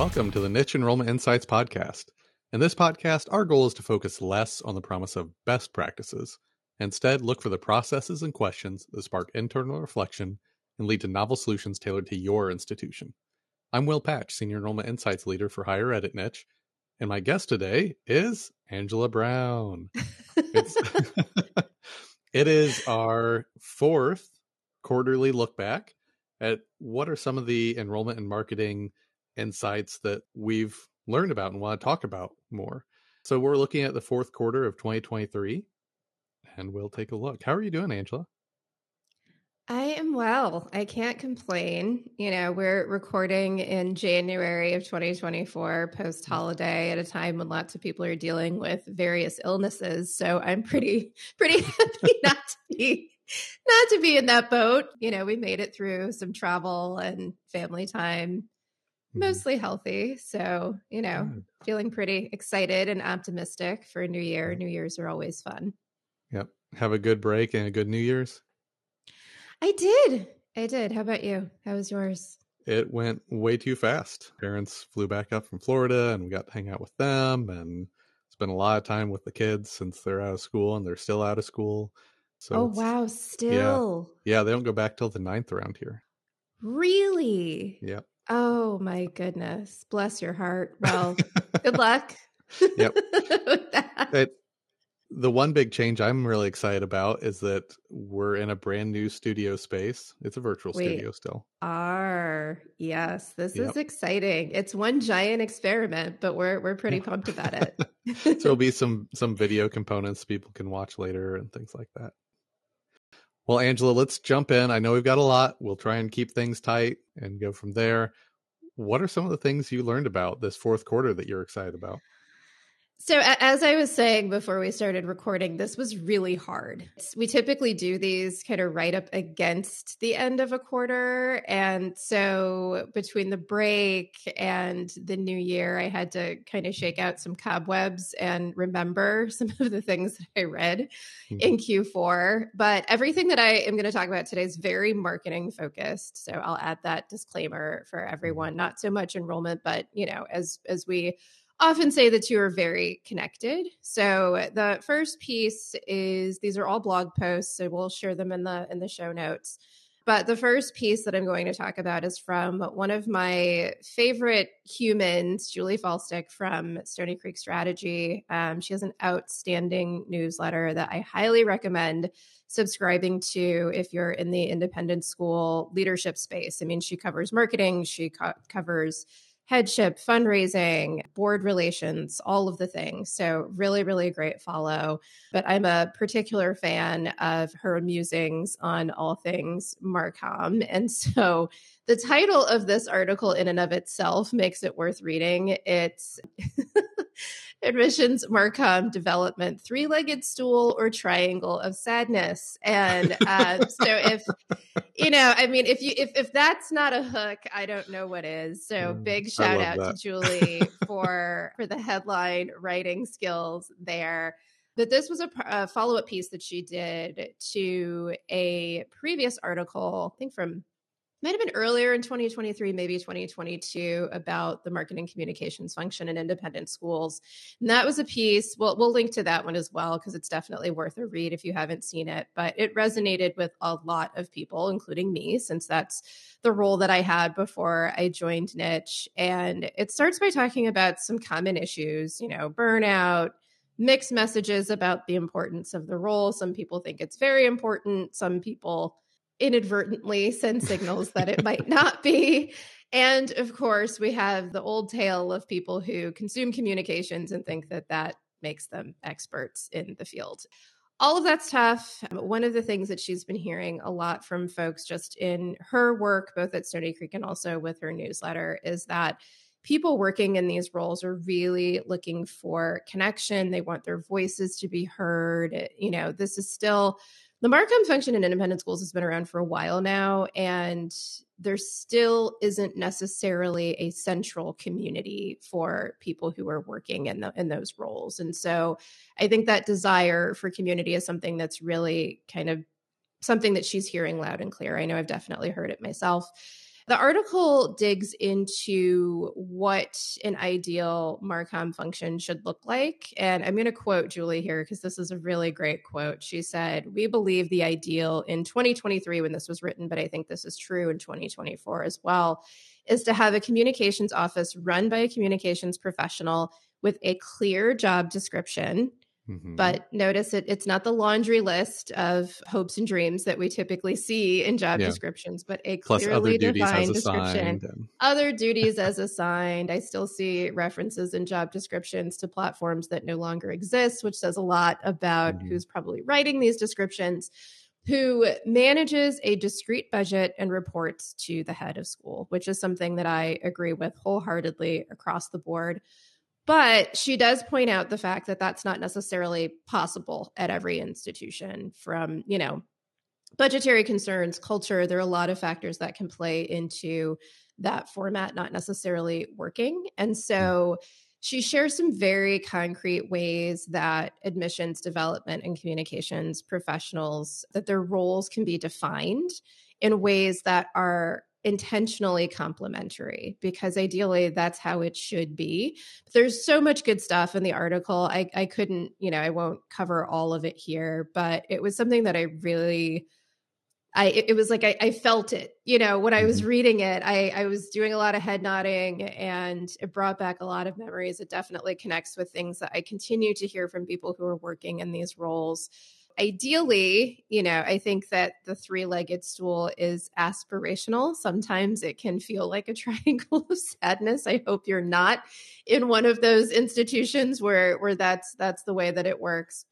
Welcome to the Niche Enrollment Insights Podcast. In this podcast, our goal is to focus less on the promise of best practices. Instead, look for the processes and questions that spark internal reflection and lead to novel solutions tailored to your institution. I'm Will Patch, Senior Enrollment Insights Leader for Higher Ed at Niche, and my guest today is Angela Brown. it is our fourth quarterly look back at what are some of the enrollment and marketing insights that we've learned about and want to talk about more. So we're looking at the fourth quarter of 2023 and we'll take a look. How are you doing, Angela? I am well. I can't complain. You know, we're recording in January of 2024 mm. post holiday at a time when lots of people are dealing with various illnesses. So I'm pretty pretty happy not to be not to be in that boat. You know, we made it through some travel and family time. Mm-hmm. mostly healthy. So, you know, Good. feeling pretty excited and optimistic for a new year. New Year's are always fun. Yep. Have a good break and a good New Year's. I did. I did. How about you? How was yours? It went way too fast. Parents flew back up from Florida and we got to hang out with them and spent a lot of time with the kids since they're out of school and they're still out of school. So oh wow, still. Yeah. yeah, they don't go back till the ninth around here. Really? Yep. Oh my goodness. Bless your heart. Well, good luck. yep. it, the one big change I'm really excited about is that we're in a brand new studio space. It's a virtual we studio still. Are yes, this yep. is exciting. It's one giant experiment, but we're we're pretty pumped about it. so there'll be some some video components people can watch later and things like that. Well, Angela, let's jump in. I know we've got a lot. We'll try and keep things tight and go from there. What are some of the things you learned about this fourth quarter that you're excited about? So, as I was saying before we started recording, this was really hard. We typically do these kind of right up against the end of a quarter. And so, between the break and the new year, I had to kind of shake out some cobwebs and remember some of the things that I read mm-hmm. in Q4. But everything that I am going to talk about today is very marketing focused. So, I'll add that disclaimer for mm-hmm. everyone, not so much enrollment, but, you know, as, as we often say the two are very connected. So the first piece is these are all blog posts, so we'll share them in the in the show notes. But the first piece that I'm going to talk about is from one of my favorite humans, Julie Falstick from Stony Creek Strategy. Um, she has an outstanding newsletter that I highly recommend subscribing to if you're in the independent school leadership space. I mean, she covers marketing, she co- covers headship, fundraising, board relations, all of the things. So, really, really great follow. But I'm a particular fan of her musings on all things Marcom. And so, the title of this article, in and of itself, makes it worth reading. It's admissions marcom development three-legged stool or triangle of sadness. And uh, so if you know i mean if you if, if that's not a hook i don't know what is. So mm, big shout out that. to julie for for the headline writing skills there. That this was a, a follow-up piece that she did to a previous article i think from might have been earlier in 2023, maybe 2022, about the marketing communications function in independent schools. And that was a piece, well, we'll link to that one as well, because it's definitely worth a read if you haven't seen it. But it resonated with a lot of people, including me, since that's the role that I had before I joined Niche. And it starts by talking about some common issues, you know, burnout, mixed messages about the importance of the role. Some people think it's very important, some people inadvertently send signals that it might not be. And of course, we have the old tale of people who consume communications and think that that makes them experts in the field. All of that's tough. One of the things that she's been hearing a lot from folks just in her work, both at Stony Creek and also with her newsletter, is that people working in these roles are really looking for connection. They want their voices to be heard. You know, this is still the Marcom function in independent schools has been around for a while now, and there still isn't necessarily a central community for people who are working in the, in those roles. And so, I think that desire for community is something that's really kind of something that she's hearing loud and clear. I know I've definitely heard it myself. The article digs into what an ideal Marcom function should look like. And I'm going to quote Julie here because this is a really great quote. She said, We believe the ideal in 2023 when this was written, but I think this is true in 2024 as well, is to have a communications office run by a communications professional with a clear job description Mm-hmm. But notice it, it's not the laundry list of hopes and dreams that we typically see in job yeah. descriptions, but a Plus clearly defined description. And... Other duties as assigned. I still see references in job descriptions to platforms that no longer exist, which says a lot about mm-hmm. who's probably writing these descriptions who manages a discrete budget and reports to the head of school, which is something that I agree with wholeheartedly across the board. But she does point out the fact that that's not necessarily possible at every institution from, you know, budgetary concerns, culture. There are a lot of factors that can play into that format not necessarily working. And so hmm. she shares some very concrete ways that admissions development and communications professionals that their roles can be defined in ways that are intentionally complementary because ideally that's how it should be. But there's so much good stuff in the article. I, I couldn't, you know, I won't cover all of it here, but it was something that I really I it was like I, I felt it, you know, when I was mm-hmm. reading it, I, I was doing a lot of head nodding and it brought back a lot of memories. It definitely connects with things that I continue to hear from people who are working in these roles ideally, you know, I think that the three legged stool is aspirational. Sometimes it can feel like a triangle of sadness. I hope you're not in one of those institutions where, where that's, that's the way that it works.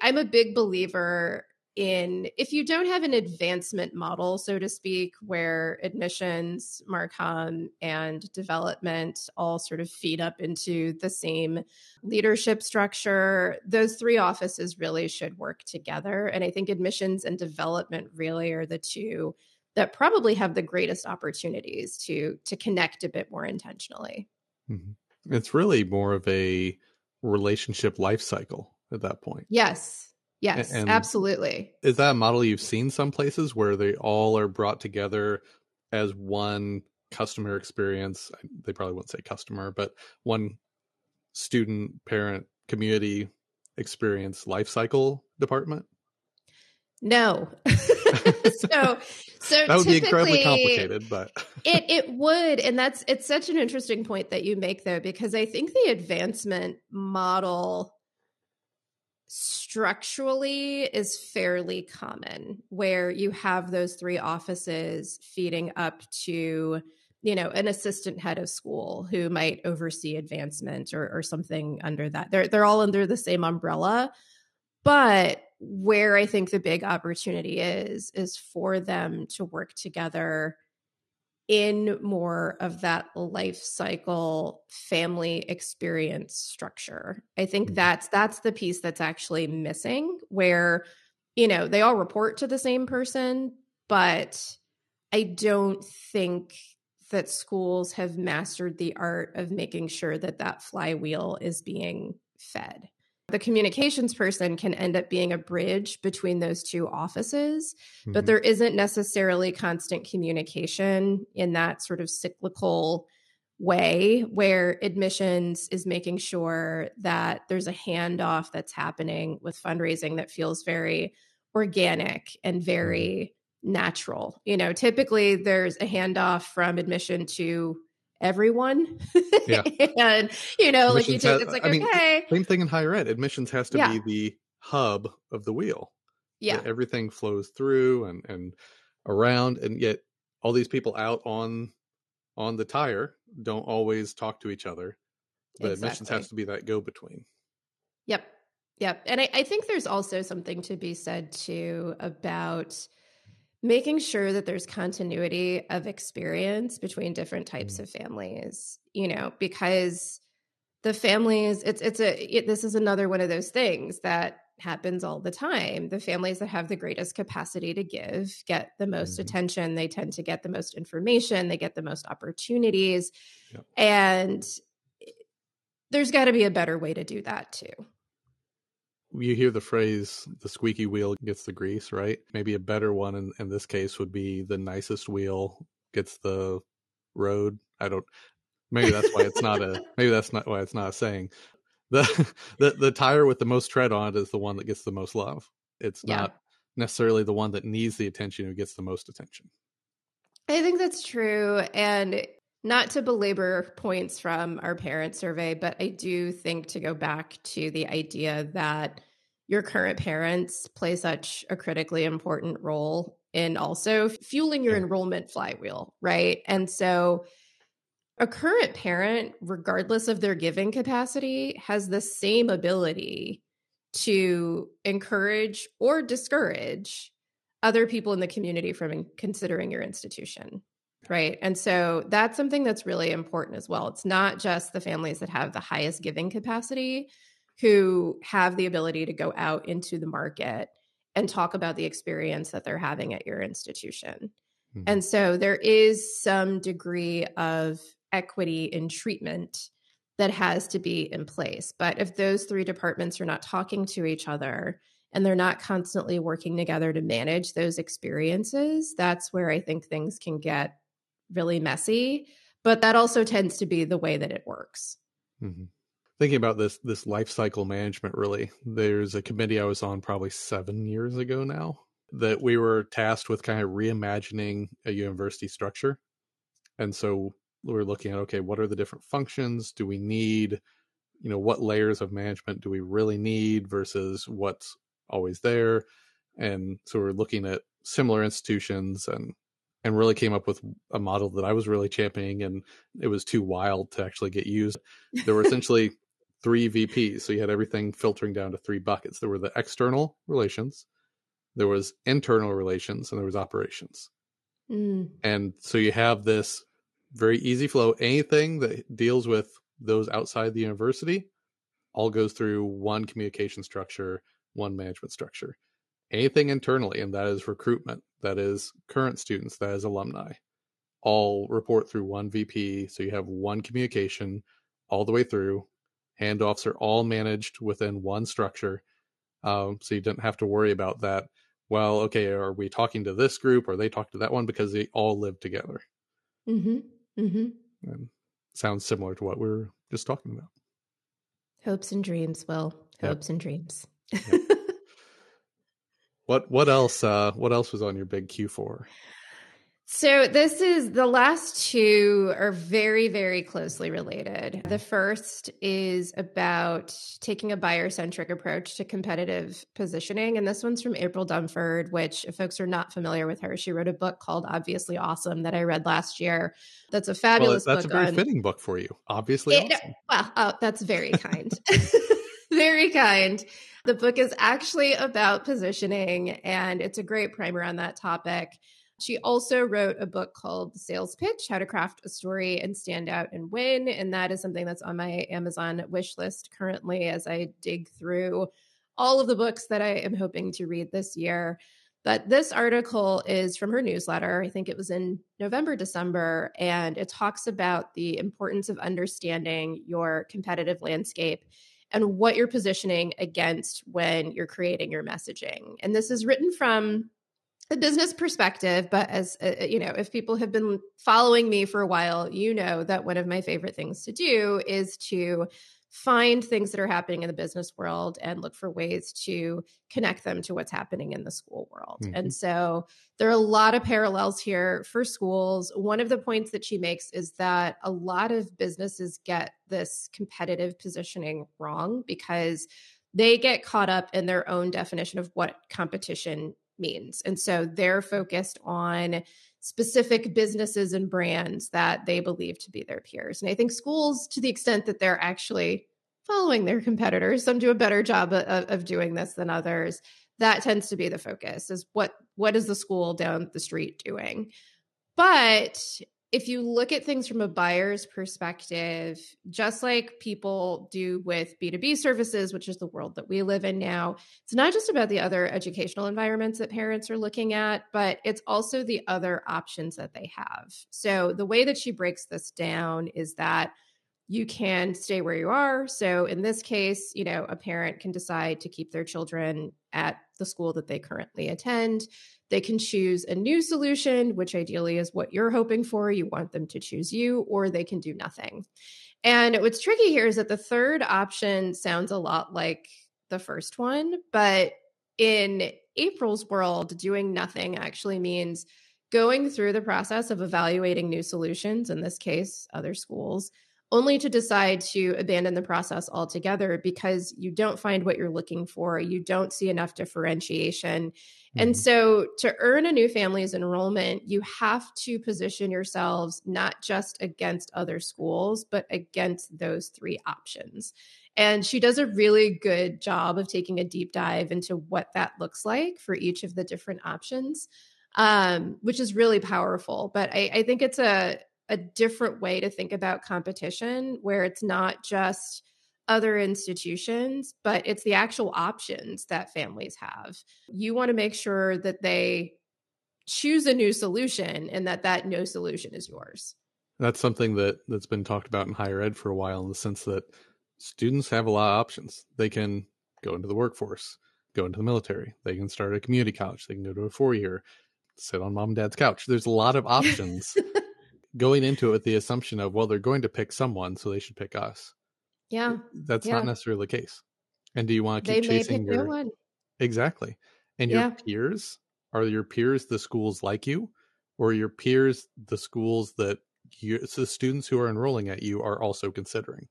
I'm a big believer in if you don't have an advancement model, so to speak, where admissions, Marcom, and development all sort of feed up into the same leadership structure, those three offices really should work together. And I think admissions and development really are the two that probably have the greatest opportunities to to connect a bit more intentionally. Mm-hmm. It's really more of a relationship life cycle at that point. Yes. Yes, and absolutely. Is that a model you've seen some places where they all are brought together as one customer experience? They probably wouldn't say customer, but one student, parent, community experience life cycle department? No. so so that would be incredibly complicated, but it it would, and that's it's such an interesting point that you make though, because I think the advancement model structurally is fairly common where you have those three offices feeding up to you know an assistant head of school who might oversee advancement or, or something under that. They're they're all under the same umbrella. But where i think the big opportunity is is for them to work together in more of that life cycle family experience structure. I think mm-hmm. that's that's the piece that's actually missing where you know, they all report to the same person, but I don't think that schools have mastered the art of making sure that that flywheel is being fed the communications person can end up being a bridge between those two offices, mm-hmm. but there isn't necessarily constant communication in that sort of cyclical way where admissions is making sure that there's a handoff that's happening with fundraising that feels very organic and very mm-hmm. natural. You know, typically there's a handoff from admission to everyone. Yeah. and you know, admissions like you take has, it's like I okay. Mean, same thing in higher ed. Admissions has to yeah. be the hub of the wheel. Yeah. everything flows through and and around and yet all these people out on on the tire don't always talk to each other. But exactly. admissions has to be that go between. Yep. Yep. And I, I think there's also something to be said too about making sure that there's continuity of experience between different types mm. of families you know because the families it's it's a it, this is another one of those things that happens all the time the families that have the greatest capacity to give get the most mm-hmm. attention they tend to get the most information they get the most opportunities yep. and there's got to be a better way to do that too you hear the phrase the squeaky wheel gets the grease right maybe a better one in, in this case would be the nicest wheel gets the road. I don't. Maybe that's why it's not a. Maybe that's not why it's not a saying. The the the tire with the most tread on it is the one that gets the most love. It's yeah. not necessarily the one that needs the attention who gets the most attention. I think that's true, and not to belabor points from our parent survey, but I do think to go back to the idea that your current parents play such a critically important role in also fueling your enrollment flywheel, right? And so a current parent, regardless of their giving capacity, has the same ability to encourage or discourage other people in the community from considering your institution. Right. And so that's something that's really important as well. It's not just the families that have the highest giving capacity who have the ability to go out into the market and talk about the experience that they're having at your institution. Mm-hmm. And so there is some degree of equity in treatment that has to be in place. But if those three departments are not talking to each other and they're not constantly working together to manage those experiences, that's where I think things can get really messy. But that also tends to be the way that it works. Mm-hmm. Thinking about this this life cycle management, really, there's a committee I was on probably seven years ago now that we were tasked with kind of reimagining a university structure. And so we're looking at okay, what are the different functions? Do we need, you know, what layers of management do we really need versus what's always there? And so we're looking at similar institutions and and really came up with a model that I was really championing and it was too wild to actually get used. There were essentially three VPs. So you had everything filtering down to three buckets. There were the external relations, there was internal relations, and there was operations. Mm. And so you have this very easy flow. Anything that deals with those outside the university all goes through one communication structure, one management structure. Anything internally, and that is recruitment, that is current students, that is alumni, all report through one VP. So you have one communication all the way through. Handoffs are all managed within one structure. Um, so you didn't have to worry about that. Well, okay, are we talking to this group or they talk to that one because they all live together? Mm-hmm. Mm-hmm. And sounds similar to what we were just talking about. Hopes and dreams, Will. Hopes yep. and dreams. Yep. What what else uh what else was on your big Q4? So, this is the last two are very, very closely related. The first is about taking a buyer centric approach to competitive positioning. And this one's from April Dunford, which, if folks are not familiar with her, she wrote a book called Obviously Awesome that I read last year. That's a fabulous well, that's book. That's a very on, fitting book for you. Obviously it, awesome. Well, oh, that's very kind. very kind. The book is actually about positioning, and it's a great primer on that topic. She also wrote a book called Sales Pitch How to Craft a Story and Stand Out and Win. And that is something that's on my Amazon wish list currently as I dig through all of the books that I am hoping to read this year. But this article is from her newsletter. I think it was in November, December, and it talks about the importance of understanding your competitive landscape and what you're positioning against when you're creating your messaging. And this is written from a business perspective, but as uh, uh, you know, if people have been following me for a while, you know that one of my favorite things to do is to find things that are happening in the business world and look for ways to connect them to what's happening in the school world. Mm-hmm. And so there are a lot of parallels here for schools. One of the points that she makes is that a lot of businesses get this competitive positioning wrong because they get caught up in their own definition of what competition means. And so they're focused on specific businesses and brands that they believe to be their peers. And I think schools, to the extent that they're actually following their competitors, some do a better job of, of doing this than others. That tends to be the focus is what what is the school down the street doing? But if you look at things from a buyer's perspective, just like people do with B2B services, which is the world that we live in now, it's not just about the other educational environments that parents are looking at, but it's also the other options that they have. So the way that she breaks this down is that you can stay where you are. So in this case, you know, a parent can decide to keep their children at the school that they currently attend. They can choose a new solution, which ideally is what you're hoping for. You want them to choose you, or they can do nothing. And what's tricky here is that the third option sounds a lot like the first one, but in April's world, doing nothing actually means going through the process of evaluating new solutions, in this case, other schools, only to decide to abandon the process altogether because you don't find what you're looking for. You don't see enough differentiation. Mm-hmm. And so, to earn a new family's enrollment, you have to position yourselves not just against other schools, but against those three options. And she does a really good job of taking a deep dive into what that looks like for each of the different options, um, which is really powerful. But I, I think it's a a different way to think about competition where it's not just other institutions, but it's the actual options that families have. You want to make sure that they choose a new solution and that that no solution is yours. That's something that that's been talked about in higher ed for a while in the sense that students have a lot of options. They can go into the workforce, go into the military, they can start a community college, they can go to a four year, sit on mom and dad's couch. There's a lot of options going into it with the assumption of well they're going to pick someone so they should pick us. Yeah. That's yeah. not necessarily the case. And do you want to keep they chasing your one. exactly. And your peers are your peers the schools like you? Or your peers the schools that you the students who are enrolling at you are also considering?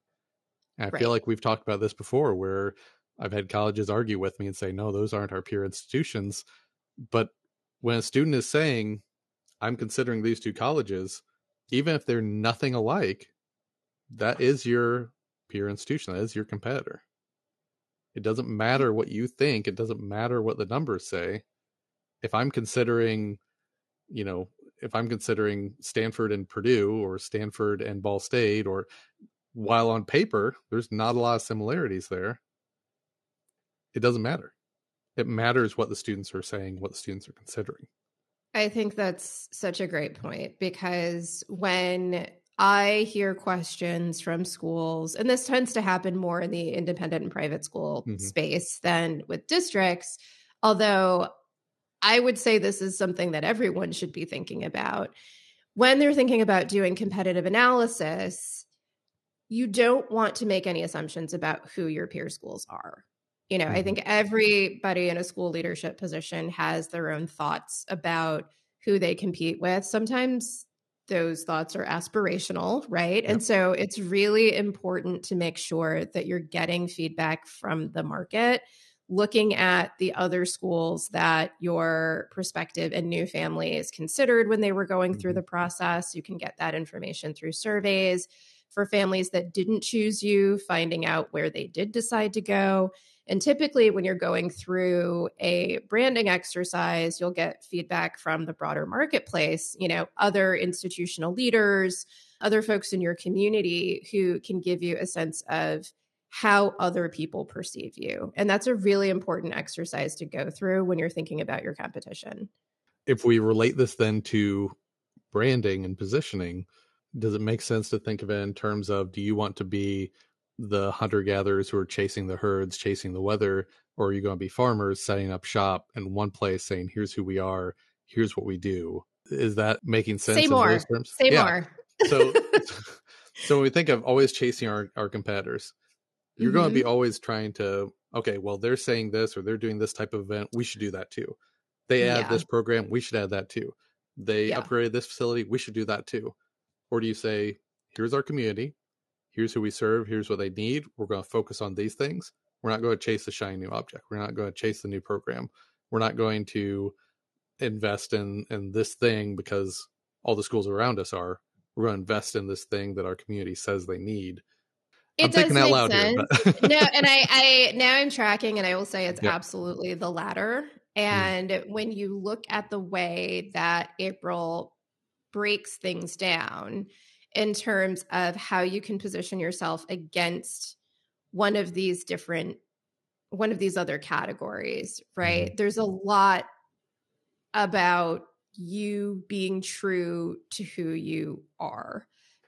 And i right. feel like we've talked about this before where i've had colleges argue with me and say no those aren't our peer institutions. But when a student is saying i'm considering these two colleges even if they're nothing alike, that is your peer institution. That is your competitor. It doesn't matter what you think. It doesn't matter what the numbers say. If I'm considering, you know, if I'm considering Stanford and Purdue or Stanford and Ball State, or while on paper, there's not a lot of similarities there, it doesn't matter. It matters what the students are saying, what the students are considering. I think that's such a great point because when I hear questions from schools, and this tends to happen more in the independent and private school mm-hmm. space than with districts, although I would say this is something that everyone should be thinking about. When they're thinking about doing competitive analysis, you don't want to make any assumptions about who your peer schools are. You know, mm-hmm. I think everybody in a school leadership position has their own thoughts about who they compete with. Sometimes those thoughts are aspirational, right? Yep. And so it's really important to make sure that you're getting feedback from the market, looking at the other schools that your prospective and new families considered when they were going mm-hmm. through the process. You can get that information through surveys. For families that didn't choose you, finding out where they did decide to go and typically, when you're going through a branding exercise, you'll get feedback from the broader marketplace, you know, other institutional leaders, other folks in your community who can give you a sense of how other people perceive you. And that's a really important exercise to go through when you're thinking about your competition. If we relate this then to branding and positioning, does it make sense to think of it in terms of do you want to be the hunter gatherers who are chasing the herds, chasing the weather, or are you going to be farmers setting up shop in one place saying, here's who we are, here's what we do? Is that making sense? Say more. Say yeah. more. so, so when we think of always chasing our, our competitors, you're mm-hmm. going to be always trying to, okay, well, they're saying this or they're doing this type of event. We should do that too. They add yeah. this program. We should add that too. They yeah. upgraded this facility. We should do that too. Or do you say, here's our community here's who we serve, here's what they need. We're going to focus on these things. We're not going to chase the shiny new object. We're not going to chase the new program. We're not going to invest in in this thing because all the schools around us are. We're going to invest in this thing that our community says they need. It I'm does make loud sense. Here, no, and I, I now I'm tracking, and I will say it's yep. absolutely the latter. Mm. And mm. when you look at the way that April breaks things down, in terms of how you can position yourself against one of these different one of these other categories right mm-hmm. there's a lot about you being true to who you are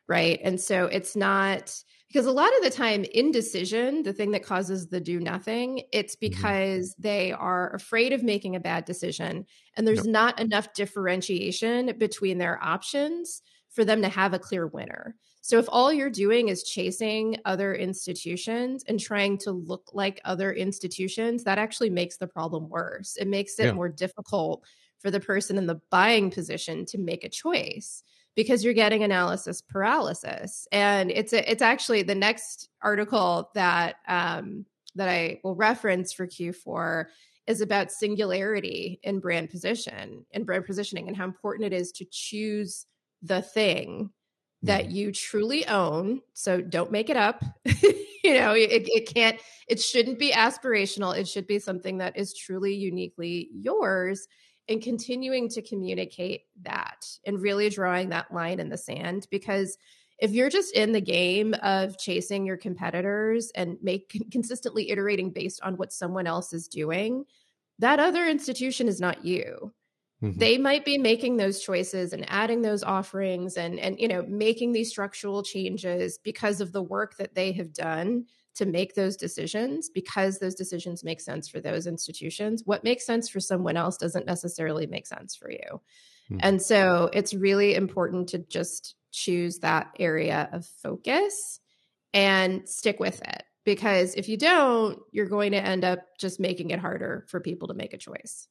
right? And so it's not because a lot of the time indecision the thing that causes the do nothing it's mm-hmm. because mm-hmm. they are afraid of making a bad decision and there's yep. not enough differentiation between their options for them to have a clear winner so if all you're doing is chasing other institutions and trying to look like other institutions that actually makes the problem worse it makes it yeah. more difficult for the person in the buying position to make a choice because you're getting analysis paralysis. And it's a, it's actually the next article that um, that I will reference for Q4 is about singularity in brand position and brand positioning and how important it is to choose the thing that mm-hmm. you truly own. So don't make it up. you know, it, it can't, it shouldn't be aspirational. It should be something that is truly uniquely yours and continuing to communicate that and really drawing that line in the sand because if you're just in the game of chasing your competitors and make consistently iterating based on what someone else is doing that other institution is not you mm-hmm. they might be making those choices and adding those offerings and and you know making these structural changes because of the work that they have done to make those decisions because those decisions make sense for those institutions. What makes sense for someone else doesn't necessarily make sense for you. Mm-hmm. And so it's really important to just choose that area of focus and stick with it. Because if you don't, you're going to end up just making it harder for people to make a choice.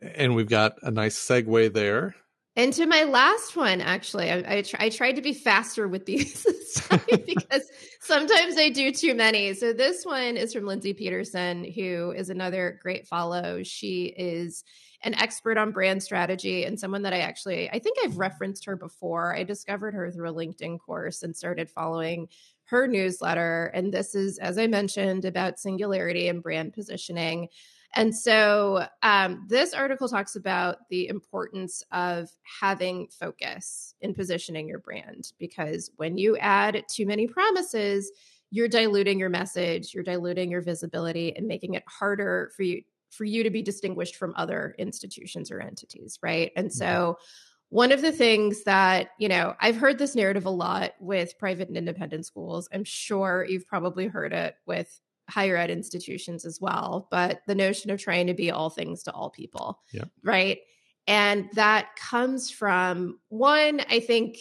And we've got a nice segue there and to my last one, actually, I, I, tr- I tried to be faster with these because sometimes I do too many. So this one is from Lindsay Pedersen, who is another great follow. She is an expert on brand strategy and someone that I actually I think I've referenced her before. I discovered her through a LinkedIn course and started following her newsletter. And this is, as I mentioned, about singularity and brand positioning. And so um, this article talks about the importance of having focus in positioning your brand because when you add too many promises, you're diluting your message, you're diluting your visibility and making it harder for you for you to be distinguished from other institutions or entities, right? And so mm-hmm. one of the things that, you know, I've heard this narrative a lot with private and independent schools. I'm sure you've probably heard it with higher ed institutions as well, but the notion of trying to be all things to all people. Yeah. Right. And that comes from one, I think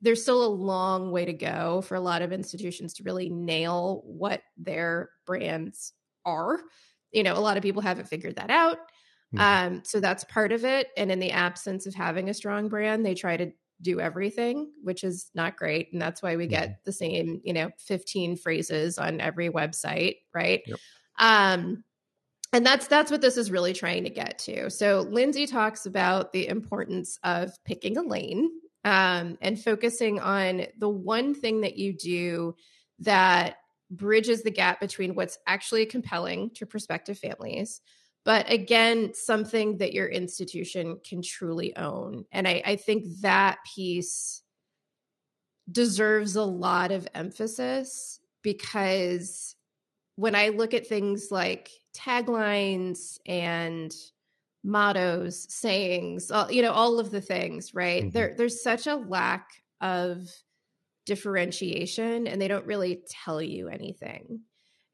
there's still a long way to go for a lot of institutions to really nail what their brands are. You know, a lot of people haven't figured that out. Mm-hmm. Um, so that's part of it. And in the absence of having a strong brand, they try to do everything, which is not great. And that's why we get mm-hmm. the same, you know, 15 phrases on every website, right? Yep. Um, and that's that's what this is really trying to get to. So Lindsay talks about the importance of picking a lane um, and focusing on the one thing that you do that bridges the gap between what's actually compelling to prospective families but again something that your institution can truly own. And I, I, think that piece deserves a lot of emphasis because when i look at things like taglines and mottos sayings all, you know all of the things right? Mm-hmm. there there's such a lack of differentiation and they don't really tell you anything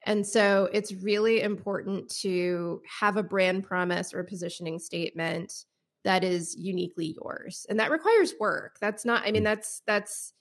and so it's really important to have a brand promise or positioning statement that is uniquely yours. And that requires work. That's not I mean mm. that's that's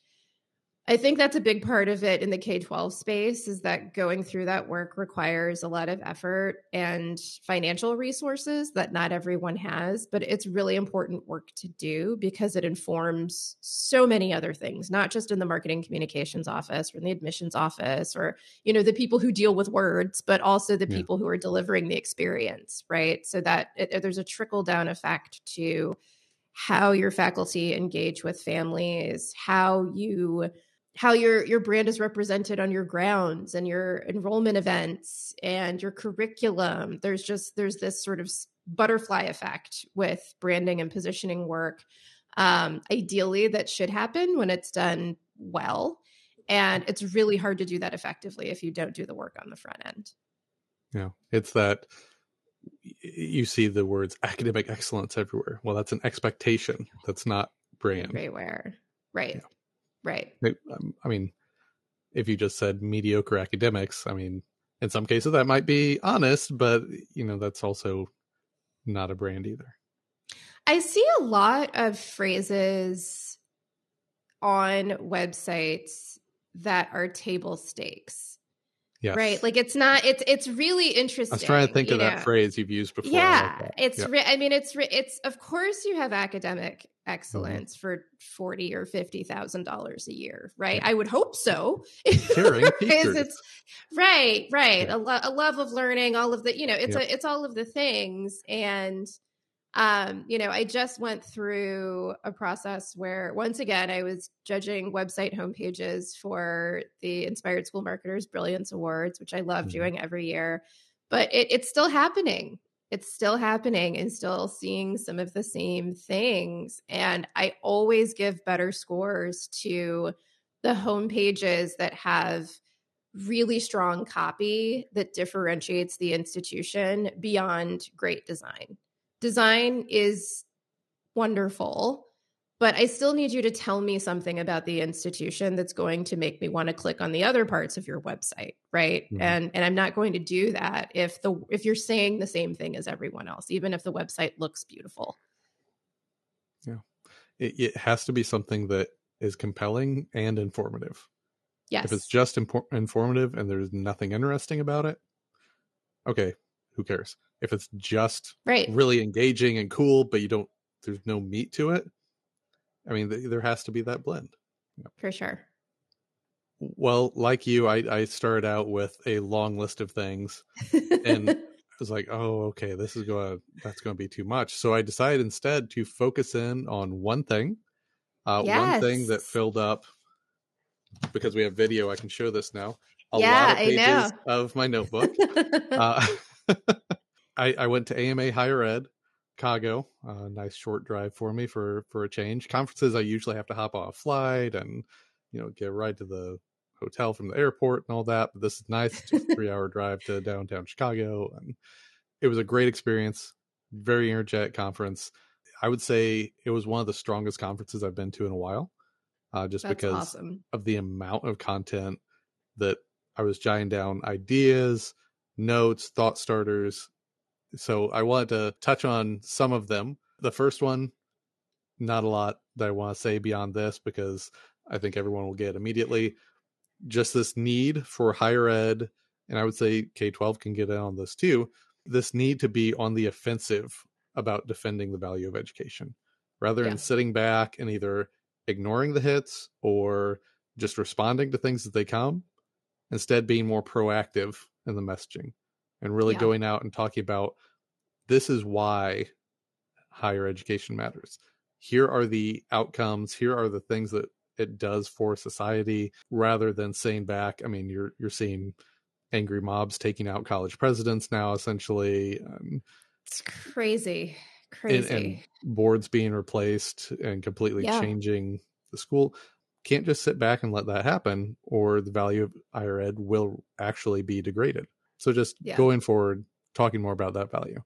I think that's a big part of it in the K 12 space is that going through that work requires a lot of effort and financial resources that not everyone has. But it's really important work to do because it informs so many other things, not just in the marketing communications office or in the admissions office or, you know, the people who deal with words, but also the yeah. people who are delivering the experience, right? So that it, there's a trickle down effect to how your faculty engage with families, how you how your your brand is represented on your grounds and your enrollment events and your curriculum. There's just there's this sort of butterfly effect with branding and positioning work um, ideally that should happen when it's done well. And it's really hard to do that effectively if you don't do the work on the front end. Yeah. It's that you see the words academic excellence everywhere. Well that's an expectation. That's not brand. Everywhere. Right. Yeah. Right. Um, I mean, if you just said mediocre academics, I mean, in some cases that might be honest, but you know, that's also not a brand either. I see a lot of phrases on websites that are table stakes. Right. Like it's not, it's, it's really interesting. I was trying to think of know? that phrase you've used before. Yeah. Like it's, yeah. I mean, it's, it's, of course you have academic mm-hmm. excellence mm-hmm. for 40 or $50,000 a year. Right. I would hope so. it's right, right. Yeah. A, lo- a love of learning, all of the, you know, it's a, it's all of the things. And, um, you know, I just went through a process where once again I was judging website homepages for the Inspired School Marketers Brilliance Awards, which I love mm-hmm. doing every year. But it, it's still happening. It's still happening and still seeing some of the same things. And I always give better scores to the homepages that have really strong copy that differentiates the institution beyond great design design is wonderful, but I still need you to tell me something about the institution that's going to make me want to click on the other parts of your website, right? Mm-hmm. And and I'm not going to do that if the if you're saying the same thing as everyone else, even if the website looks beautiful. Yeah. It, it has to be something that is compelling and informative. Yes. If it's just impo- informative and there's nothing interesting about it, okay, who cares? if it's just right. really engaging and cool, but you don't, there's no meat to it. I mean, th- there has to be that blend. For sure. Well, like you, I, I started out with a long list of things and I was like, oh, okay, this is going to, that's going to be too much. So I decided instead to focus in on one thing, uh, yes. one thing that filled up because we have video. I can show this now. A yeah, lot of pages of my notebook. uh, I, I went to AMA Higher Ed, Chicago. A nice short drive for me for for a change. Conferences I usually have to hop on a flight and you know get right to the hotel from the airport and all that. But this is nice, just three hour drive to downtown Chicago, and it was a great experience. Very energetic conference. I would say it was one of the strongest conferences I've been to in a while, uh, just That's because awesome. of the amount of content that I was jotting down ideas, notes, thought starters, so I wanted to touch on some of them. The first one, not a lot that I want to say beyond this because I think everyone will get immediately. Just this need for higher ed, and I would say K 12 can get in on this too. This need to be on the offensive about defending the value of education rather yeah. than sitting back and either ignoring the hits or just responding to things as they come, instead, being more proactive in the messaging and really yeah. going out and talking about this is why higher education matters. Here are the outcomes, here are the things that it does for society rather than saying back, I mean, you're you're seeing angry mobs taking out college presidents now essentially. Um, it's crazy. Crazy. And, and, boards being replaced and completely yeah. changing the school can't just sit back and let that happen or the value of higher ed will actually be degraded so just yeah. going forward, talking more about that value.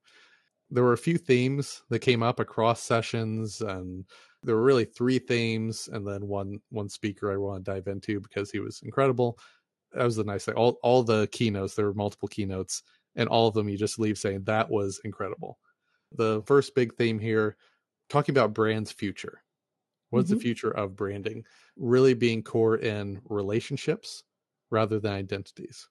There were a few themes that came up across sessions, and there were really three themes, and then one one speaker I want to dive into because he was incredible. That was the nice thing. All all the keynotes, there were multiple keynotes, and all of them you just leave saying that was incredible. The first big theme here, talking about brand's future. What's mm-hmm. the future of branding? Really being core in relationships rather than identities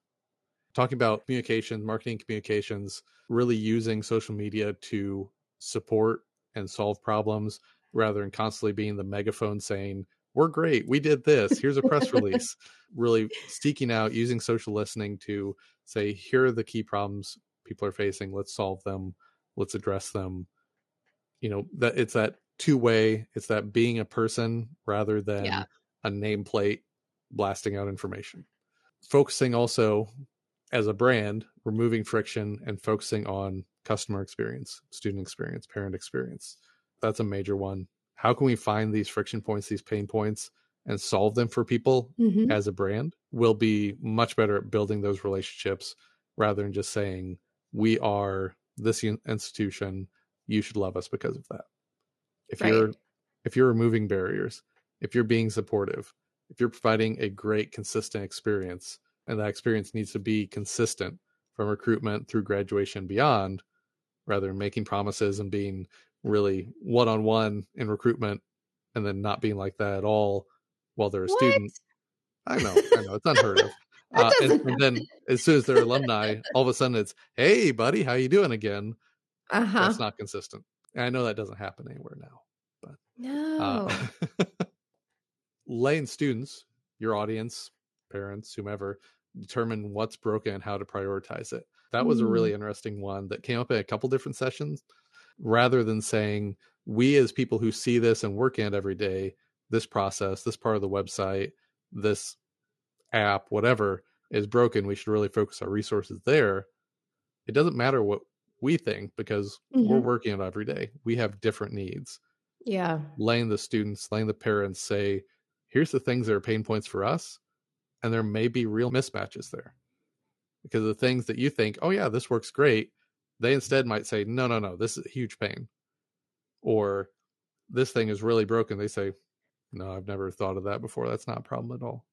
talking about communications, marketing communications, really using social media to support and solve problems rather than constantly being the megaphone saying, We're great, we did this, here's a press release. really seeking out using social listening to say, Here are the key problems people are facing, let's solve them, let's address them. You know, that it's that two way, it's that being a person rather than yeah. a nameplate blasting out information. Focusing also as a brand, removing friction and focusing on customer experience, student experience, parent experience. That's a major one. How can we find these friction points, these pain points, and solve them for people mm-hmm. as a brand? We'll be much better at building those relationships rather than just saying, we are this institution, you should love us because of that. If right. you're if you're removing barriers, if you're being supportive, if you're providing a great, consistent experience, and that experience needs to be consistent from recruitment through graduation beyond, rather than making promises and being really one on one in recruitment and then not being like that at all while they're a What? student. I know, I know, it's unheard of. Uh, and, and then as soon as they're alumni, all of a sudden it's, "Hey, buddy, how you doing again?" Uh huh. That's not consistent. And I know that doesn't happen anywhere now. But no. Uh, letting students, your audience, parents, whomever, determine what's broken and how to prioritize it. That was a Mm. really interesting one that came up in a couple different sessions. Rather than saying, we as people who see this and work in it every day, this process, this part of the website, this app, whatever is broken, we should really focus our resources there. It doesn't matter what we think because we're Mhm. working on it every day. We have different needs yeah. letting the students, letting the parents say, here's the things that are pain points for us. And there may be real mismatches there. Because the things that you think, oh, yeah, this works great, they instead might say, no, no, no, this is a huge pain. Or this thing is really broken. They say, no, I've never thought of that before. That's not a problem at all.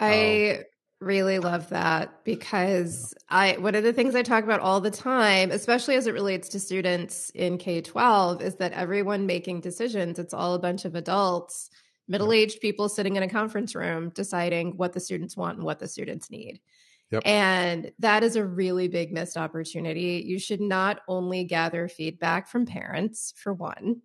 I really love that because I one of the things I talk about all the time, especially as it relates to students in K-12, is that everyone making decisions, it's all a bunch of adults, middle-aged people sitting in a conference room deciding what the students want and what the students need. Yep. And that is a really big missed opportunity. You should not only gather feedback from parents, for one,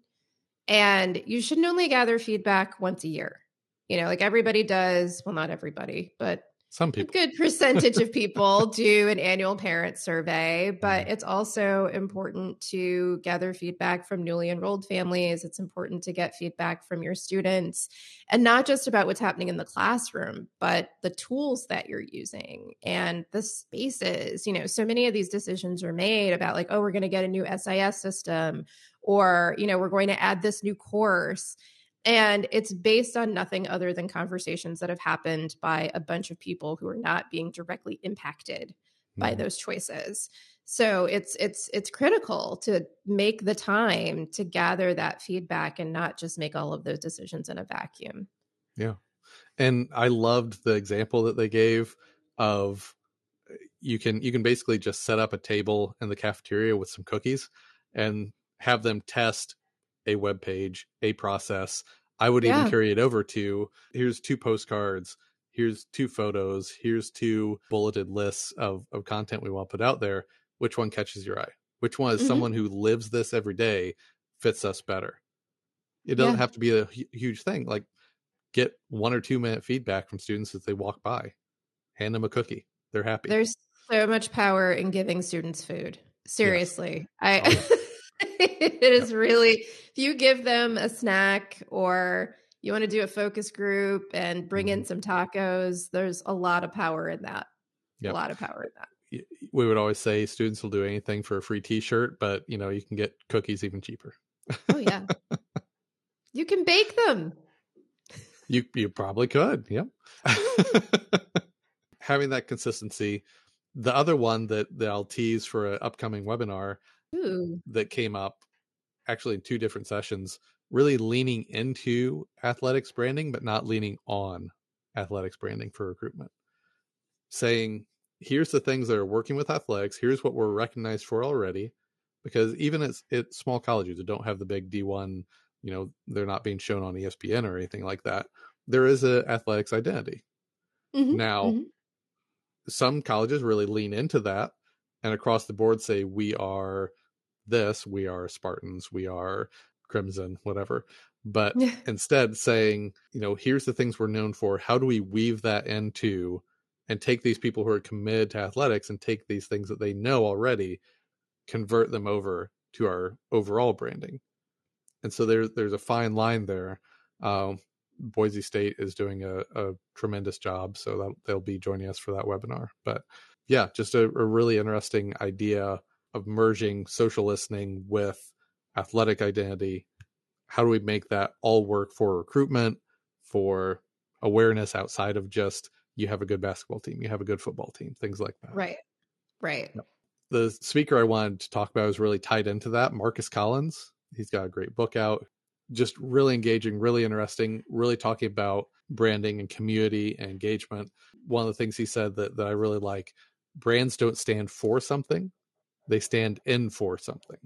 and you shouldn't only gather feedback once a year. You know, like everybody does, well, not everybody, but Some a good percentage of people do an annual parent survey, but mm-hmm. it's also important to gather feedback from newly enrolled families. It's important to get feedback from your students and not just about what's happening in the classroom, but the tools that you're using and the spaces. You know, so many of these decisions are made about like, oh, we're going to get a new SIS system or, you know, we're going to add this new course. And it's based on nothing other than conversations that have happened by a bunch of people who are not being directly impacted by Mhm. those choices. So it's it's it's critical to make the time to gather that feedback and not just make all of those decisions in a vacuum. Yeah. And i loved the example that they gave of uh, you can you can basically just set up a table in the cafeteria with some cookies and have them test a web page a process i would Yeah. even carry it over to here's two postcards here's two photos here's two bulleted lists of, of content we want to put out there which one catches your eye which one is Mhm. someone who lives this every day fits us better it doesn't Yeah. have to be a huge thing like get one or two minute feedback from students as they walk by hand them a cookie they're happy There's so much power in giving students food. Seriously. I Oh, it is really if you give them a snack or you want to do a focus group and bring in mm-hmm. some tacos, there's a lot of power in that. Yep. A lot of power in that. We would always say students will do anything for a free t-shirt but you know you can get cookies even cheaper Oh yeah. you can bake them. you you probably could yep having that consistency the other one that, that i'll tease for an upcoming webinar Ooh. that came up actually in two different sessions really leaning into athletics branding but not leaning on athletics branding for recruitment saying here's the things that are working with athletics here's what we're recognized for already because even at, at small colleges that don't have the big d1 you know they're not being shown on espn or anything like that there is a athletics identity Mhm, now mhm. some colleges really lean into that and across the board say we are this we are spartans we are crimson whatever but instead saying you know here's the things we're known for how do we weave that into and take these people who are committed to athletics and take these things that they know already convert them over to our overall branding? And so there's there's a fine line there. Um, boise state is doing a, a tremendous job so that they'll be joining us for that webinar but yeah just a, a really interesting idea of merging social listening with athletic identity how do we make that all work for recruitment for awareness outside of just you have a good basketball team you have a good football team things like that Right. Right. the speaker I wanted to talk about is really tied into that. Marcus Collins. He's got a great book out. just really engaging, really interesting, really talking about branding and community and engagement. One of the things he said that, that I really like brands don't stand for something, they stand in for something.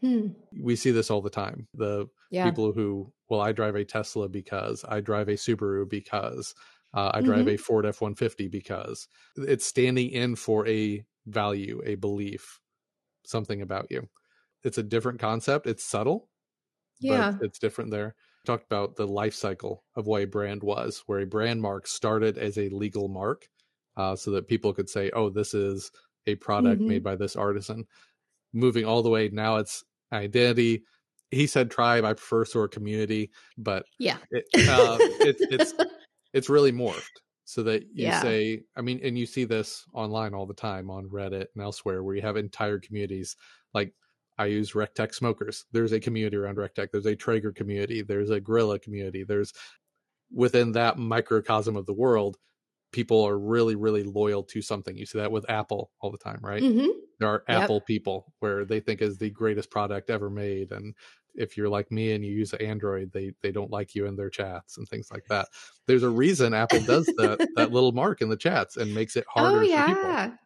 Hmm. We see this all the time. The Yeah. people who, well, I drive a Tesla because I drive a Subaru because uh, I drive a Ford F 150 because it's standing in for a value, a belief, something about you. It's a different concept. It's subtle, Yeah. but it's different there. Talked about the life cycle of what a brand was, where a brand mark started as a legal mark, uh, so that people could say, "Oh, this is a product Mhm. made by this artisan." Moving all the way now, it's identity. He said tribe. I prefer sort of community, but Yeah. it, uh, it's it's it's really morphed so that you Yeah. say i mean and you see this online all the time on reddit and elsewhere where you have entire communities like i use Recteq smokers there's a community around Recteq there's a traeger community there's a Grilla community there's within that microcosm of the world people are really really loyal to something you see that with apple all the time right hmm there are Yep. apple people where they think is the greatest product ever made and if you're like me and you use android they they don't like you in their chats and things like that there's a reason apple does that that little mark in the chats and makes it harder Oh for people yeah.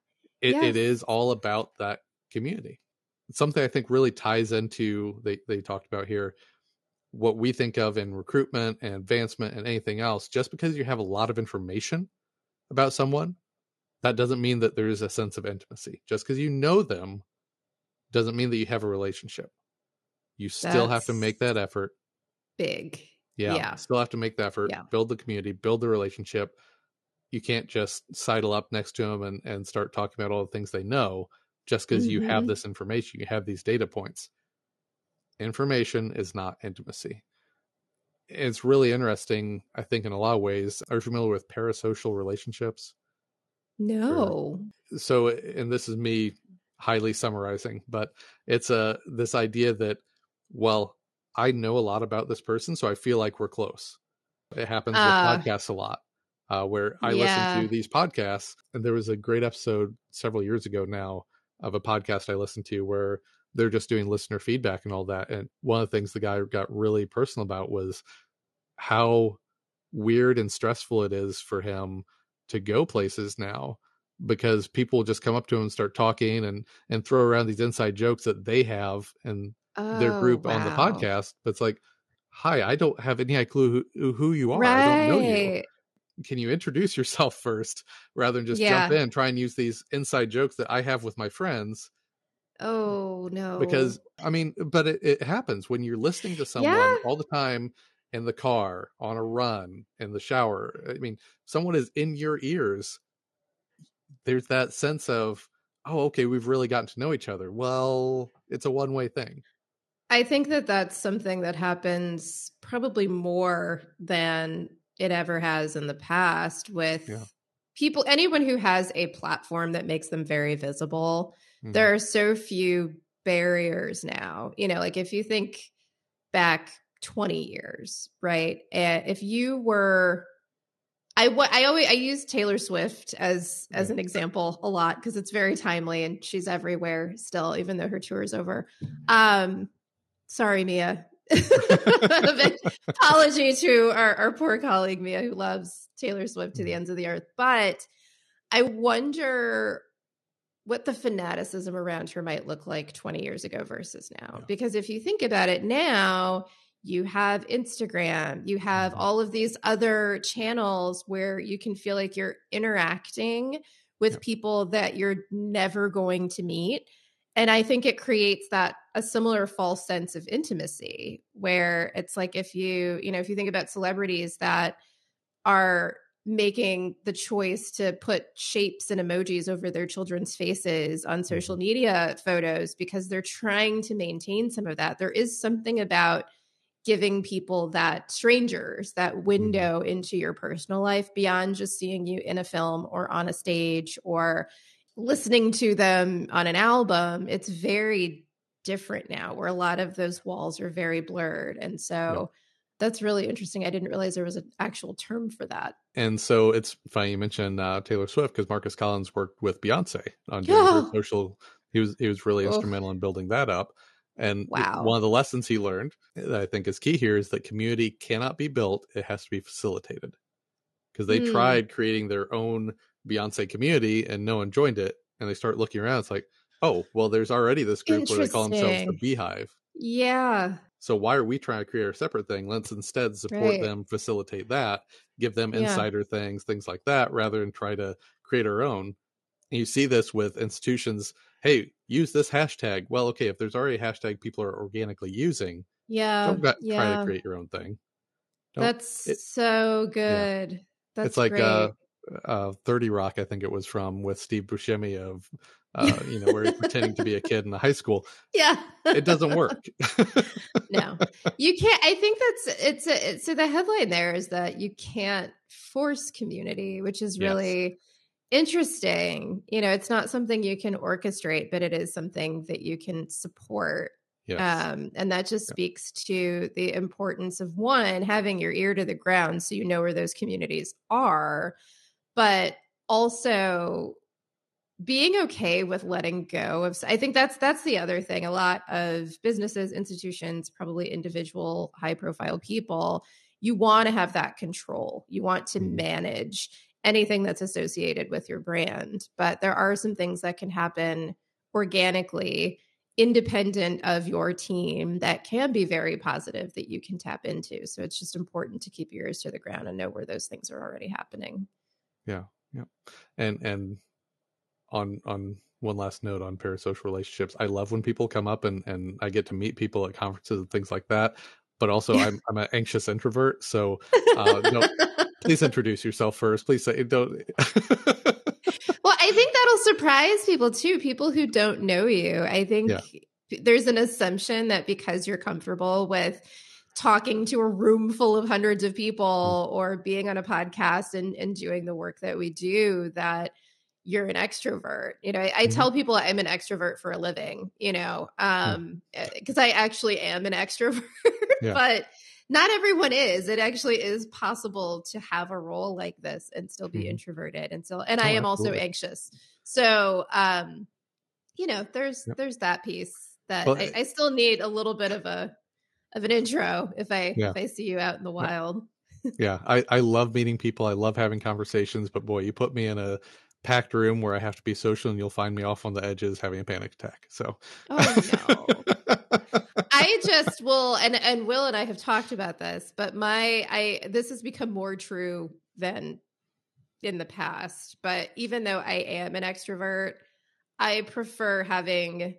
it, Yes. it is all about that community something i think really ties into they they talked about here what we think of in recruitment and advancement and anything else just because you have a lot of information about someone that doesn't mean that there is a sense of intimacy just because you know them doesn't mean that you have a relationship you still have to make that effort Big. yeah, Yeah. still have to make the effort Yeah. build the community build the relationship you can't just sidle up next to them and, and start talking about all the things they know just because you have Mhm. this information you have these data points information is not intimacy it's really interesting i think in a lot of ways are you familiar with parasocial relationships No. so and this is me highly summarizing but it's a this idea that well i know a lot about this person so i feel like we're close it happens Ah. with podcasts a lot uh, where i Yeah. listen to these podcasts and there was a great episode several years ago now of a podcast i listened to where they're just doing listener feedback and all that and one of the things the guy got really personal about was how weird and stressful it is for him to go places now because people just come up to him and start talking and and throw around these inside jokes that they have and their Oh, group on the podcast but it's like hi i don't have any clue who, who you are. I don't know you. Can you introduce yourself first rather than just Yeah. jump in try and use these inside jokes that i have with my friends Mm, oh no. because i mean but it, it happens when you're listening to someone Yeah. all the time in the car on a run in the shower i mean someone is in your ears there's that sense of oh okay we've really gotten to know each other well it's a one way thing I think that that's something that happens probably more than it ever has in the past with Yeah. people anyone who has a platform that makes them very visible. Mhm. There are so few barriers now. You know, like if you think back 20 years, right? And if you were I wa- I always I use Taylor Swift as as an example a lot because it's very timely and she's everywhere still, even though her tour is over. Um, sorry, Mia. Apology to our, our poor colleague Mia, who loves Taylor Swift to the ends of the earth. But I wonder what the fanaticism around her might look like 20 years ago versus now. Yeah. Because if you think about it now, you have Instagram, you have Mhm. all of these other channels where you can feel like you're interacting with Yeah. people that you're never going to meet. And I think it creates that a similar false sense of intimacy where it's like if you, you know, if you think about celebrities that are making the choice to put shapes and emojis over their children's faces on mm-hmm. social media photos because they're trying to maintain some of that. There is something about giving people that strangers that mm-hmm. window into your personal life beyond just seeing you in a film or on a stage or listening to them on an album. It's very different now where a lot of those walls are very blurred. And so that's really interesting. I didn't realize there was an actual term for that. And so it's funny you mentioned uh, taylor swift because marcus collins worked with beyonce on doing her Yeah. social he was he was really instrumental in building that up And Wow. one of the lessons he learned that I think is key here is that community cannot be built, it has to be facilitated. Because they Hmm. tried creating their own Beyonce community and no one joined it. And they start looking around. It's like, oh, well, there's already this group where they call themselves the BeyHive. Yeah. So why are we trying to create a separate thing? Let's instead support Right. them, facilitate that, give them Yeah. insider things, things like that, rather than try to create our own. And you see this with institutions. Hey, use this hashtag. Well, okay, if there's already a hashtag people are organically using, Yeah. don't got, try to create your own thing. Don't- That's it- so good. That's it's like uh, uh, Thirty Rock, I think it was from with Steve Buscemi of, uh, you know, where he's pretending to be a kid in a high school. yeah. It doesn't work. no you can't i think that's it's a, it's- so the headline there is that you can't force community which is Yes. really interesting you know it's not something you can orchestrate but it is something that you can support yes. um, and that just speaks to the importance of one having your ear to the ground so you know where those communities are but also being okay with letting go of i think that's that's the other thing. A lot of businesses institutions probably individual high profile people you want to have that control. You want to Mhm. manage anything that's associated with your brand. But there are some things that can happen organically independent of your team that can be very positive that you can tap into. So it's just important to keep your ears to the ground and know where those things are already happening. Yeah yeah. And and on on one last note on parasocial relationships i love when people come up and and i get to meet people at conferences and things like that but also i'm i'm an anxious introvert so uh no please introduce yourself first please say don't Well, I think that'll surprise people too. People who don't know you. I think Yeah. there's an assumption that because you're comfortable with talking to a room full of hundreds of people or being on a podcast and, and doing the work that we do, that you're an extrovert. You know, I, I Mhm. tell people I'm an extrovert for a living, you know, um, because I actually am an extrovert, Yeah. but not everyone is. It actually is possible to have a role like this and still be Mhm. introverted and still and Oh, I am also anxious. So um, you know, there's Yep. there's that piece that Well, I, I still need a little bit of a of an intro if I Yeah. if I see you out in the wild. yeah i i love meeting people i love having conversations but boy you put me in a packed room where i have to be social and you'll find me off on the edges having a panic attack so Oh no. I just will and and Will and I have talked about this, but my I this has become more true than in the past. But even though I am an extrovert, I prefer having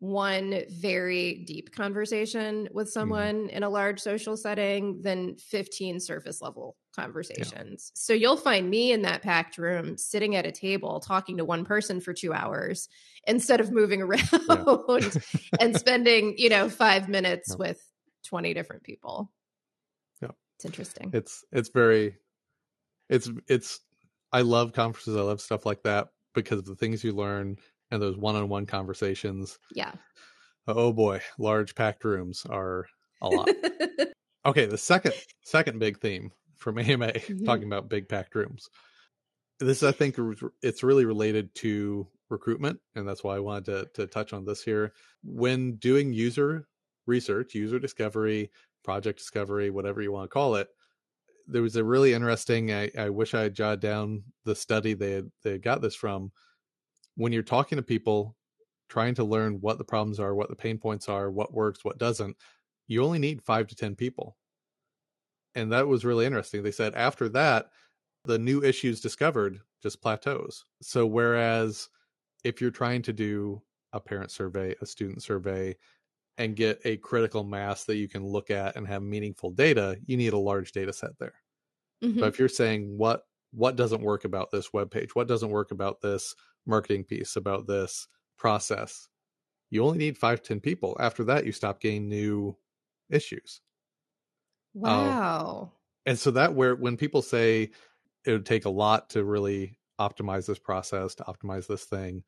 one very deep conversation with mm-hmm. someone in a large social setting than 15 surface level conversations. So you'll find me in that packed room sitting at a table talking to one person for 2 hours instead of moving around and spending, you know, 5 minutes Yeah. with 20 different people. Yeah. It's interesting. it's it's very it's it's i love conferences i love stuff like that because of the things you learn and those one-on-one conversations yeah. oh boy large packed rooms are a lot okay the second second big theme from ama Mhm. talking about big packed rooms this i think it's really related to recruitment and that's why i wanted to, to touch on this here when doing user research user discovery project discovery whatever you want to call it there was a really interesting i, I wish i had jotted down the study they had, they had got this from when you're talking to people trying to learn what the problems are what the pain points are what works what doesn't you only need five to ten people. And that was really interesting. They said after that the new issues discovered just plateaus. So whereas if you're trying to do a parent survey a student survey and get a critical mass that you can look at and have meaningful data you need a large data set there. Mhm. but if you're saying what what doesn't work about this web page what doesn't work about this marketing piece about this process. You only need five, 10 people. After that you stop getting new issues. Wow. and so that where when people say it would take a lot to really optimize this process to optimize this thing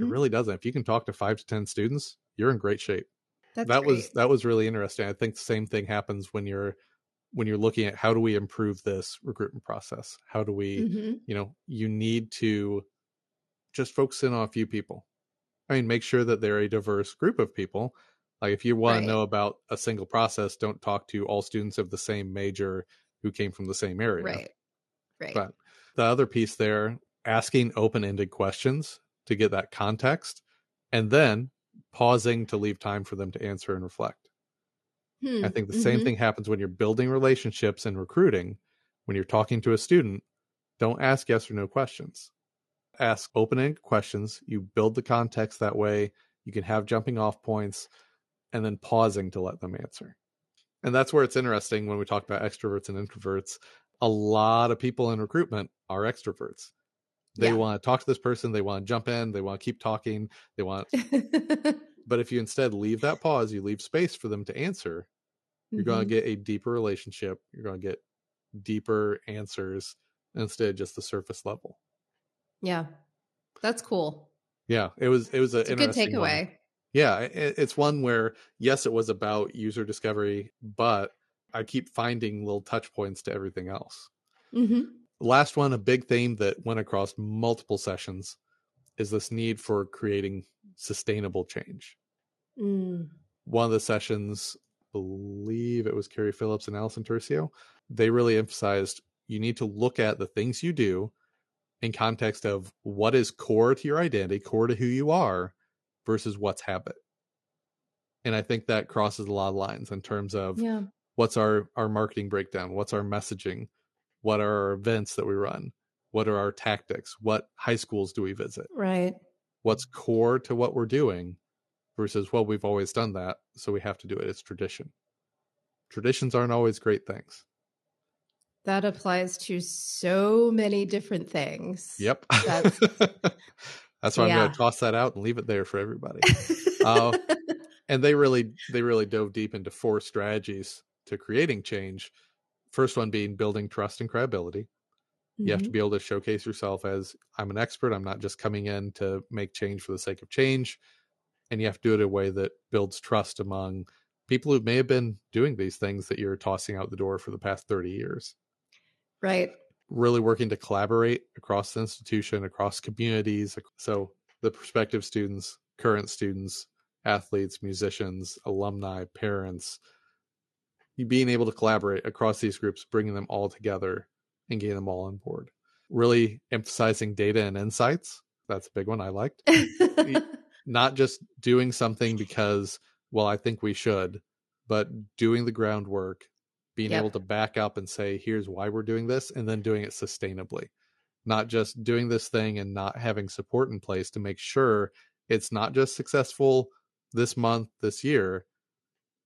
it Mhm. really doesn't. If you can talk to five to ten students you're in great shape. That's that was that was really interesting. I think the same thing happens when you're when you're looking at how do we improve this recruitment process? How do we Mhm. you know you need to just focus in on a few people I mean, make sure that they're a diverse group of people. Like if you want Right. to know about a single process, don't talk to all students of the same major who came from the same area. Right. Right. But the other piece there, asking open ended questions to get that context and then pausing to leave time for them to answer and reflect. Hmm. I think the same Mhm. thing happens when you're building relationships and recruiting. When you're talking to a student, don't ask yes or no questions. Ask open ended questions. You build the context that way. You can have jumping off points and then pausing to let them answer. And that's where it's interesting when we talk about extroverts and introverts. A lot of people in recruitment are extroverts. They Yeah. want to talk to this person, they want to jump in, they want to keep talking, they want but if you instead leave that pause, you leave space for them to answer, you're going to mm-hmm. get a deeper relationship. You're going to get deeper answers instead of just the surface level. Yeah. That's cool. Yeah, it was it was a It's a good interesting one. takeaway. Yeah, it, it's one where yes, it was about user discovery, but I keep finding little touch points to everything else. hmm Last one, a big theme that went across multiple sessions is this need for creating sustainable change. Mm. one of the sessions, believe it was Carrie Phillips and Allison Turcio, they really emphasized you need to look at the things you do in context of what is core to your identity, core to who you are, versus what's habit. And I think that crosses a lot of lines in terms of Yeah. what's our our marketing breakdown, what's our messaging, what are our events that we run, what are our tactics, what high schools do we visit, Right. what's core to what we're doing versus well we've always done that so we have to do it it's tradition traditions aren't always great things That applies to so many different things. yep. That's- that's why i'm going to toss that out and leave it there for everybody. Uh, and they really they really dove deep into four strategies to creating change. First one being building trust and credibility. You have to Mhm. be able to showcase yourself as i'm an expert. I'm not just coming in to make change for the sake of change. And you have to do it in a way that builds trust among people who may have been doing these things that you're tossing out the door for the past 30 years Right. really working to collaborate across the institution across communities so the prospective students current students athletes musicians alumni parents being able to collaborate across these groups bringing them all together and getting them all on board really emphasizing data and insights that's a big one i liked not just doing something because well i think we should but doing the groundwork being Yep. able to back up and say here's why we're doing this and then doing it sustainably not just doing this thing and not having support in place to make sure it's not just successful this month this year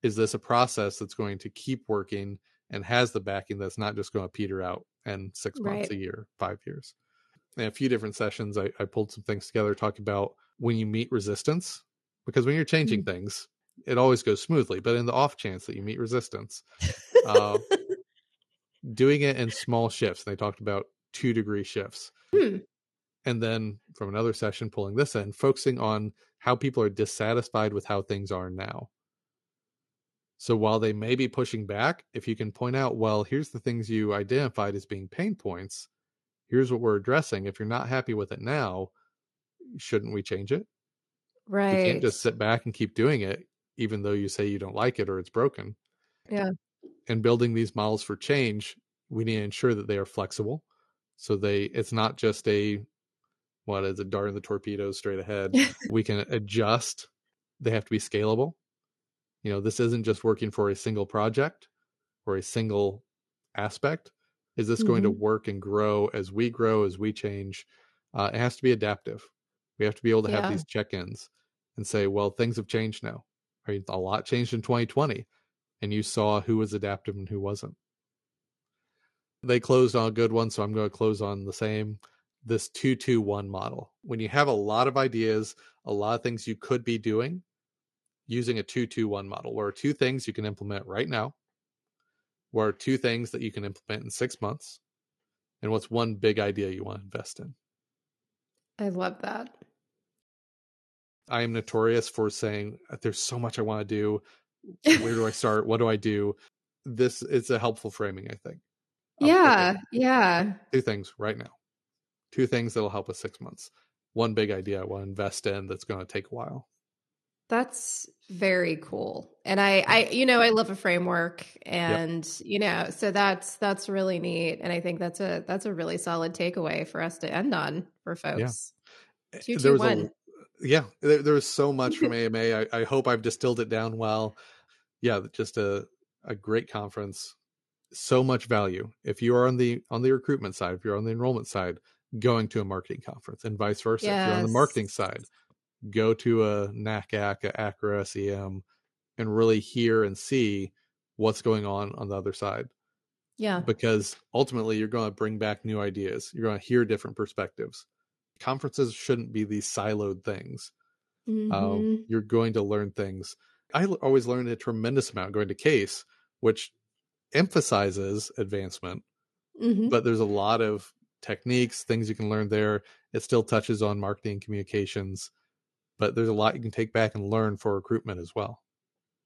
is this a process that's going to keep working and has the backing that's not just going to peter out in six months Right. a year five years in a few different sessions I, I pulled some things together talking about when you meet resistance because when you're changing mm. things it always goes smoothly but in the off chance that you meet resistance uh, doing it in small shifts they talked about two degree shifts. Hmm. and then from another session pulling this in focusing on how people are dissatisfied with how things are now. So while they may be pushing back if you can point out well here's the things you identified as being pain points here's what we're addressing. If you're not happy with it now shouldn't we change it? Right. you can't just sit back and keep doing it even though you say you don't like it or it's broken. Yeah. and building these models for change we need to ensure that they are flexible. So they it's not just a what is a dart in the torpedo straight ahead. We can adjust. They have to be scalable. You know this isn't just working for a single project or a single aspect. Is this going to work and grow as we grow as we change? Uh, it has to be adaptive. We have to be able to Yeah. have these check-ins and say well things have changed now right a lot changed in 2020 and you saw who was adaptive and who wasn't. They closed on a good one so i'm going to close on the same. This 221 model when you have a lot of ideas a lot of things you could be doing using a 221 model where two things you can implement right now where two things that you can implement in six months and what's one big idea you want to invest in. I love that. I am notorious for saying uh, there's so much i want to do where do i start what do i do this is a helpful framing i think of, okay, Yeah. Yeah. two things right now two things that'll help us six months one big idea I want to invest in that's going to take a while. That's very cool. And I I you know, I love a framework and yep. you know, so that's that's really neat and I think that's a that's a really solid takeaway for us to end on for folks. Yeah. Two, there was one. Yeah, there, there was so much from AMA. I, I hope I've distilled it down well. Yeah, just a a great conference. So much value. If you are on the on the recruitment side, if you're on the enrollment side, going to a marketing conference and vice versa. Yes. If you're on the marketing side, go to a NACAC, a AACRAO, SEM, and really hear and see what's going on on the other side. Yeah. Because ultimately, you're going to bring back new ideas. You're going to hear different perspectives. Conferences shouldn't be these siloed things. Um, mm-hmm. you're going to learn things. I always learned a tremendous amount going to CASE, which emphasizes advancement, mm-hmm. but there's a lot of techniques, things you can learn there. It still touches on marketing communications but there's a lot you can take back and learn for recruitment as well.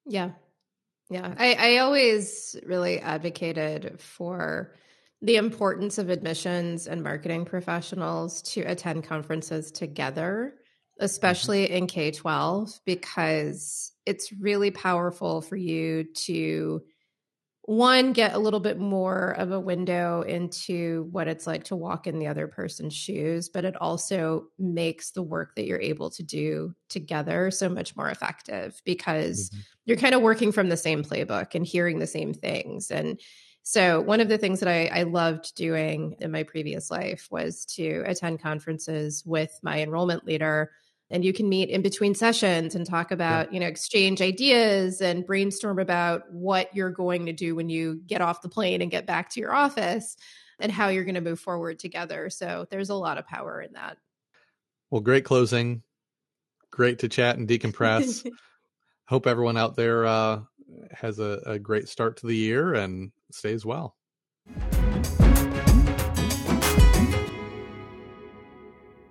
Yeah. Yeah. I, I always really advocated for the importance of admissions and marketing professionals to attend conferences together, especially mm-hmm. in K 12, because it's really powerful for you to one get a little bit more of a window into what it's like to walk in the other person's shoes but it also makes the work that you're able to do together so much more effective because mm-hmm. you're kind of working from the same playbook and hearing the same things and so one of the things that I, I loved doing in my previous life was to attend conferences with my enrollment leader and you can meet in between sessions and talk about yeah. you know exchange ideas and brainstorm about what you're going to do when you get off the plane and get back to your office and how you're going to move forward together. So there's a lot of power in that. Well great closing. Great to chat and decompress. Hope everyone out there uh, has a, a great start to the year and stays well.